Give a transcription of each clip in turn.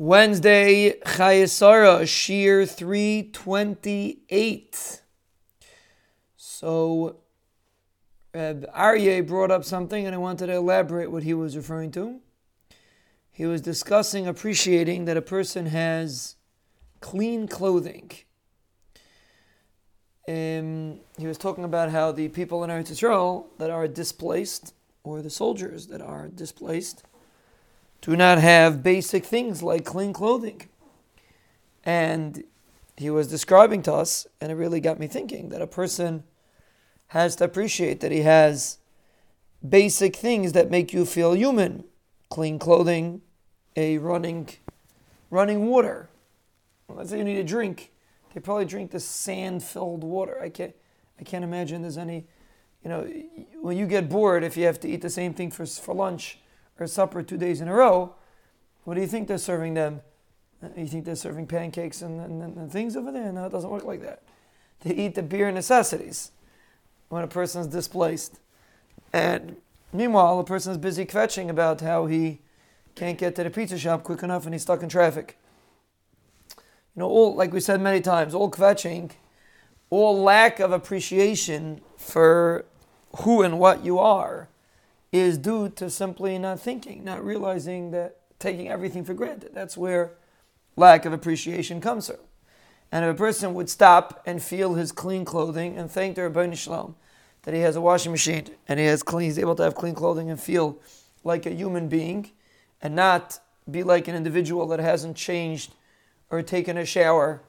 Wednesday, Chayesara, Shiur 328. So, Reb Aryeh brought up something and I wanted to elaborate what he was referring to. He was discussing appreciating that a person has clean clothing. Um, he was talking about how the people in Eretz Yisrael that are displaced, or the soldiers that are displaced, do not have basic things like clean clothing. And he was describing to us, and it really got me thinking that a person has to appreciate that he has basic things that make you feel human clean clothing, a running, running water. Let's say you need a drink. They probably drink this sand-filled water. I can't, I can't imagine there's any, you know, when you get bored, if you have to eat the same thing for, for lunch, or supper two days in a row, what do you think they're serving them? You think they're serving pancakes and, and, and things over there? No, it doesn't work like that. They eat the beer necessities when a person is displaced. And meanwhile, a person is busy kvetching about how he can't get to the pizza shop quick enough and he's stuck in traffic. You know, all like we said many times, all kvetching, all lack of appreciation for who and what you are is due to simply not thinking, not realizing that taking everything for granted. That's where lack of appreciation comes from. And if a person would stop and feel his clean clothing and thank the Ribbono Shel Olam that he has a washing machine and he has clean, he's able to have clean clothing and feel like a human being and not be like an individual that hasn't changed or taken a shower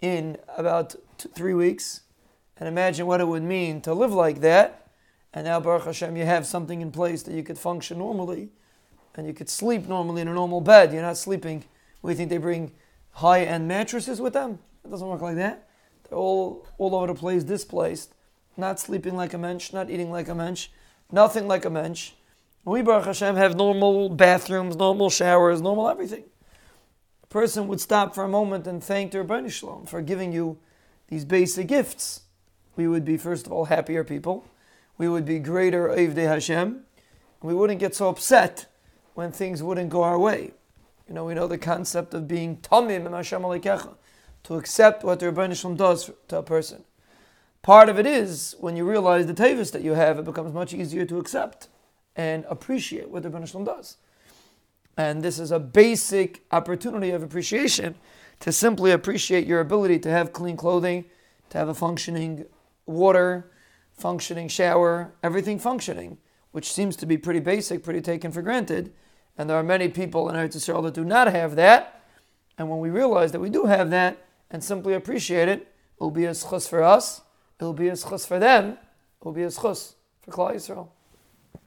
in about three weeks. And imagine what it would mean to live like that and now Baruch Hashem, you have something in place that you could function normally, and you could sleep normally in a normal bed. You're not sleeping. We think they bring high-end mattresses with them. It doesn't work like that. They're all all over the place, displaced, not sleeping like a mensch, not eating like a mensch, nothing like a mensch. We Baruch Hashem have normal bathrooms, normal showers, normal everything. A person would stop for a moment and thank their Ribbono Shel Olam for giving you these basic gifts. We would be first of all happier people we would be greater Avdei Hashem. We wouldn't get so upset when things wouldn't go our way. You know, we know the concept of being tamim and Hashem Elokecha, to accept what the Ribbono Shel Olam does to a person. Part of it is when you realize the tavis that you have, it becomes much easier to accept and appreciate what the Ribbono Shel Olam does. And this is a basic opportunity of appreciation to simply appreciate your ability to have clean clothing, to have a functioning water, functioning shower, everything functioning, which seems to be pretty basic, pretty taken for granted. And there are many people in Eretz Yisrael that do not have that. And when we realize that we do have that and simply appreciate it, it will be a zchus for us, it will be a zchus for them, it will be a zchus for Klal Yisrael.